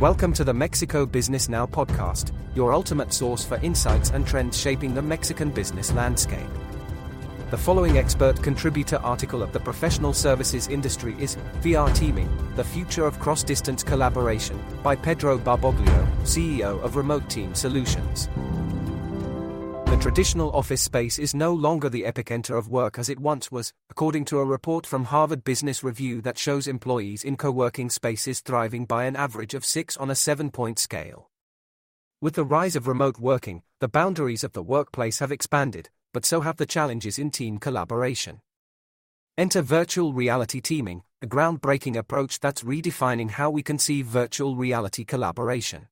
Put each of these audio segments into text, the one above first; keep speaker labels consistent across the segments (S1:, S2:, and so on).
S1: Welcome to the Mexico Business Now podcast, your ultimate source for insights and trends shaping the Mexican business landscape. The following expert contributor article of the professional services industry is VR Teaming The Future of Cross Distance Collaboration by Pedro Barboglio, CEO of Remote Team Solutions. The traditional office space is no longer the epicenter of work as it once was, according to a report from Harvard Business Review that shows employees in co working spaces thriving by an average of 6 on a 7 point scale. With the rise of remote working, the boundaries of the workplace have expanded, but so have the challenges in team collaboration. Enter virtual reality teaming, a groundbreaking approach that's redefining how we conceive virtual reality collaboration.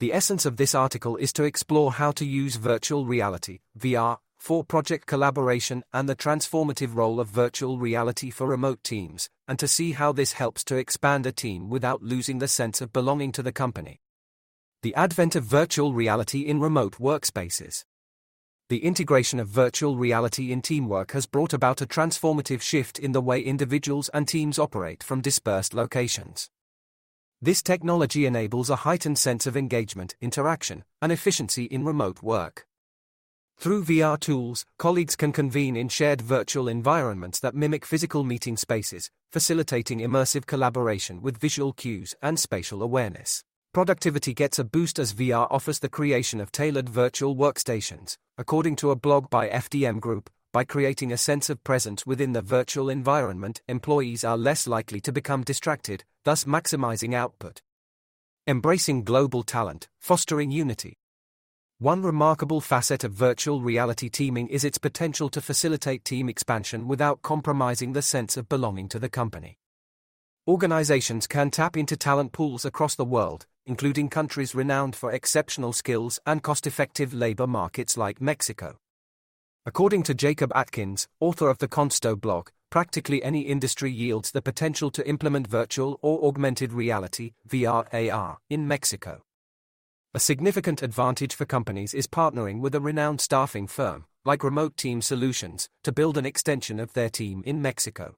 S1: The essence of this article is to explore how to use virtual reality, VR, for project collaboration and the transformative role of virtual reality for remote teams, and to see how this helps to expand a team without losing the sense of belonging to the company. The advent of virtual reality in remote workspaces. The integration of virtual reality in teamwork has brought about a transformative shift in the way individuals and teams operate from dispersed locations. This technology enables a heightened sense of engagement, interaction, and efficiency in remote work. Through VR tools, colleagues can convene in shared virtual environments that mimic physical meeting spaces, facilitating immersive collaboration with visual cues and spatial awareness. Productivity gets a boost as VR offers the creation of tailored virtual workstations, according to a blog by FDM Group, by creating a sense of presence within the virtual environment, employees are less likely to become distracted, thus maximizing output. Embracing global talent, fostering unity. One remarkable facet of virtual reality teaming is its potential to facilitate team expansion without compromising the sense of belonging to the company. Organizations can tap into talent pools across the world, including countries renowned for exceptional skills and cost effective labor markets like Mexico. According to Jacob Atkins, author of the Consto blog, practically any industry yields the potential to implement virtual or augmented reality VR AR in Mexico. A significant advantage for companies is partnering with a renowned staffing firm, like Remote Team Solutions, to build an extension of their team in Mexico.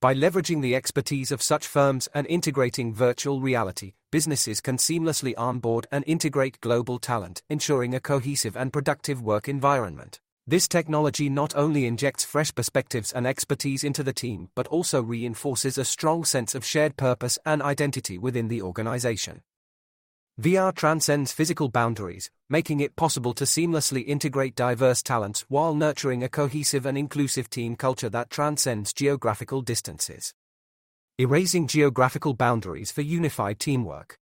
S1: By leveraging the expertise of such firms and integrating virtual reality, businesses can seamlessly onboard and integrate global talent, ensuring a cohesive and productive work environment. This technology not only injects fresh perspectives and expertise into the team but also reinforces a strong sense of shared purpose and identity within the organization. VR transcends physical boundaries, making it possible to seamlessly integrate diverse talents while nurturing a cohesive and inclusive team culture that transcends geographical distances. Erasing geographical boundaries for unified teamwork.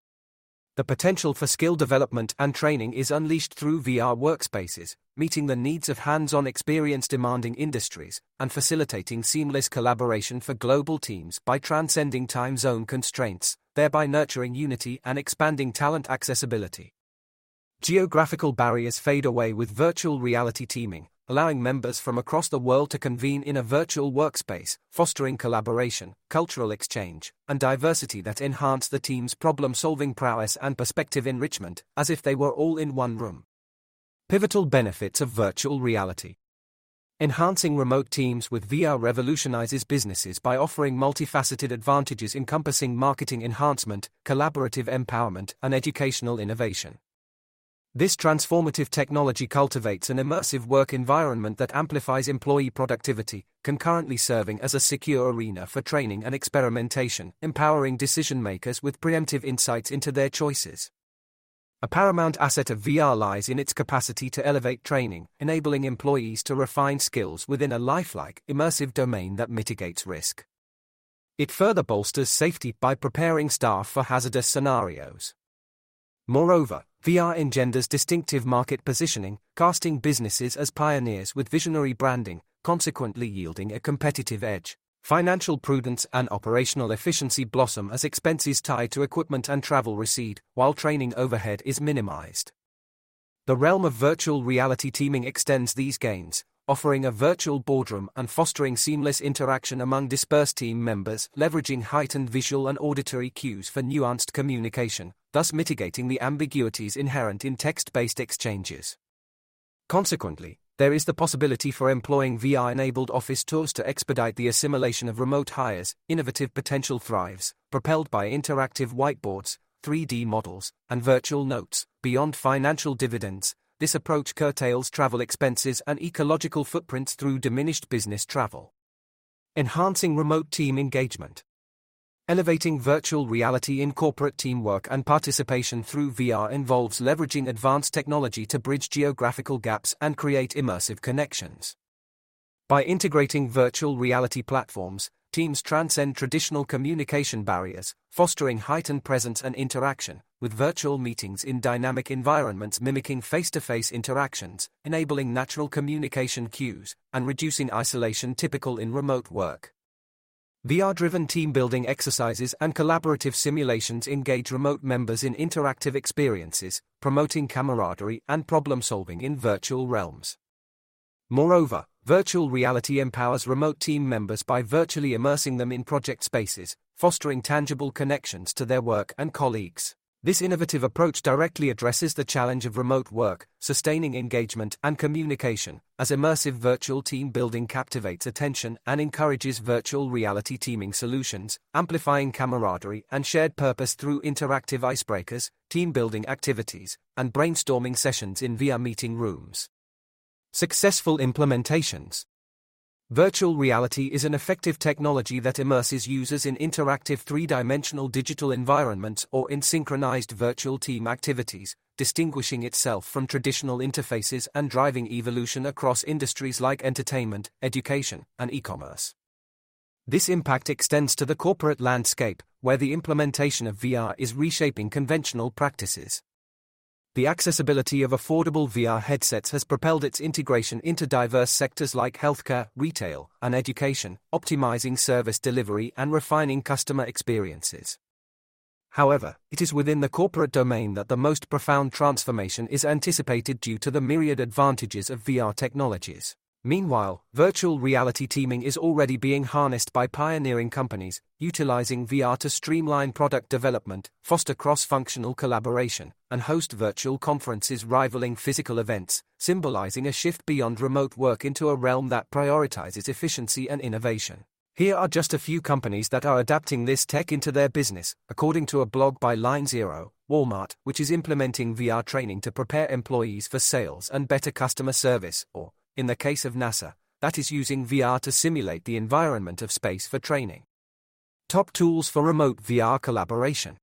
S1: The potential for skill development and training is unleashed through VR workspaces, meeting the needs of hands on experience demanding industries, and facilitating seamless collaboration for global teams by transcending time zone constraints, thereby nurturing unity and expanding talent accessibility. Geographical barriers fade away with virtual reality teaming, allowing members from across the world to convene in a virtual workspace, fostering collaboration, cultural exchange, and diversity that enhance the team's problem solving prowess and perspective enrichment, as if they were all in one room. Pivotal benefits of virtual reality. Enhancing remote teams with VR revolutionizes businesses by offering multifaceted advantages encompassing marketing enhancement, collaborative empowerment, and educational innovation. This transformative technology cultivates an immersive work environment that amplifies employee productivity, concurrently serving as a secure arena for training and experimentation, empowering decision makers with preemptive insights into their choices. A paramount asset of VR lies in its capacity to elevate training, enabling employees to refine skills within a lifelike, immersive domain that mitigates risk. It further bolsters safety by preparing staff for hazardous scenarios. Moreover, VR engenders distinctive market positioning, casting businesses as pioneers with visionary branding, consequently yielding a competitive edge. Financial prudence and operational efficiency blossom as expenses tied to equipment and travel recede, while training overhead is minimized. The realm of virtual reality teaming extends these gains, offering a virtual boardroom and fostering seamless interaction among dispersed team members, leveraging heightened visual and auditory cues for nuanced communication, thus mitigating the ambiguities inherent in text based exchanges. Consequently, there is the possibility for employing VR enabled office tools to expedite the assimilation of remote hires, innovative potential thrives, propelled by interactive whiteboards, 3D models, and virtual notes. Beyond financial dividends, this approach curtails travel expenses and ecological footprints through diminished business travel. Enhancing remote team engagement. Elevating virtual reality in corporate teamwork and participation through VR involves leveraging advanced technology to bridge geographical gaps and create immersive connections. By integrating virtual reality platforms, teams transcend traditional communication barriers, fostering heightened presence and interaction, with virtual meetings in dynamic environments mimicking face to face interactions, enabling natural communication cues, and reducing isolation typical in remote work. VR driven team building exercises and collaborative simulations engage remote members in interactive experiences, promoting camaraderie and problem solving in virtual realms. Moreover, virtual reality empowers remote team members by virtually immersing them in project spaces, fostering tangible connections to their work and colleagues. This innovative approach directly addresses the challenge of remote work, sustaining engagement and communication, as immersive virtual team building captivates attention and encourages virtual reality teaming solutions, amplifying camaraderie and shared purpose through interactive icebreakers, team building activities, and brainstorming sessions in VR meeting rooms. Successful implementations Virtual reality is an effective technology that immerses users in interactive three dimensional digital environments or in synchronized virtual team activities, distinguishing itself from traditional interfaces and driving evolution across industries like entertainment, education, and e commerce. This impact extends to the corporate landscape, where the implementation of VR is reshaping conventional practices the accessibility of affordable VR headsets has propelled its integration into diverse sectors like healthcare, retail, and education, optimizing service delivery and refining customer experiences. However, it is within the corporate domain that the most profound transformation is anticipated due to the myriad advantages of VR technologies. Meanwhile, virtual reality teaming is already being harnessed by pioneering companies, utilizing VR to streamline product development, foster cross functional collaboration, and host virtual conferences rivaling physical events, symbolizing a shift beyond remote work into a realm that prioritizes efficiency and innovation. Here are just a few companies that are adapting this tech into their business, according to a blog by Line Zero. Walmart, which is implementing VR training to prepare employees for sales and better customer service, or in the case of NASA, that is using VR to simulate the environment of space for training. Top tools for remote VR collaboration.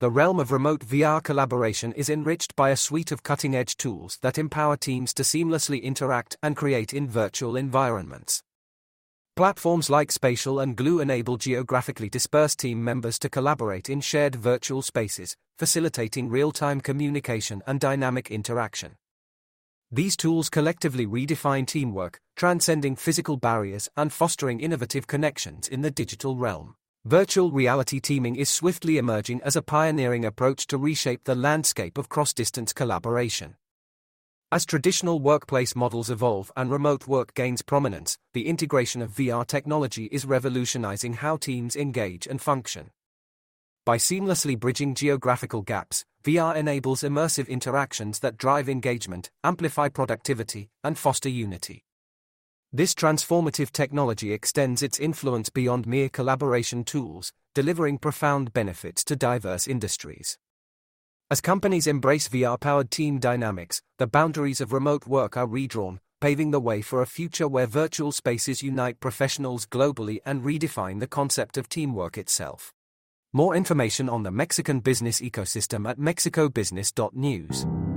S1: The realm of remote VR collaboration is enriched by a suite of cutting edge tools that empower teams to seamlessly interact and create in virtual environments. Platforms like Spatial and Glue enable geographically dispersed team members to collaborate in shared virtual spaces, facilitating real time communication and dynamic interaction. These tools collectively redefine teamwork, transcending physical barriers and fostering innovative connections in the digital realm. Virtual reality teaming is swiftly emerging as a pioneering approach to reshape the landscape of cross distance collaboration. As traditional workplace models evolve and remote work gains prominence, the integration of VR technology is revolutionizing how teams engage and function. By seamlessly bridging geographical gaps, VR enables immersive interactions that drive engagement, amplify productivity, and foster unity. This transformative technology extends its influence beyond mere collaboration tools, delivering profound benefits to diverse industries. As companies embrace VR powered team dynamics, the boundaries of remote work are redrawn, paving the way for a future where virtual spaces unite professionals globally and redefine the concept of teamwork itself. More information on the Mexican business ecosystem at mexicobusiness.news.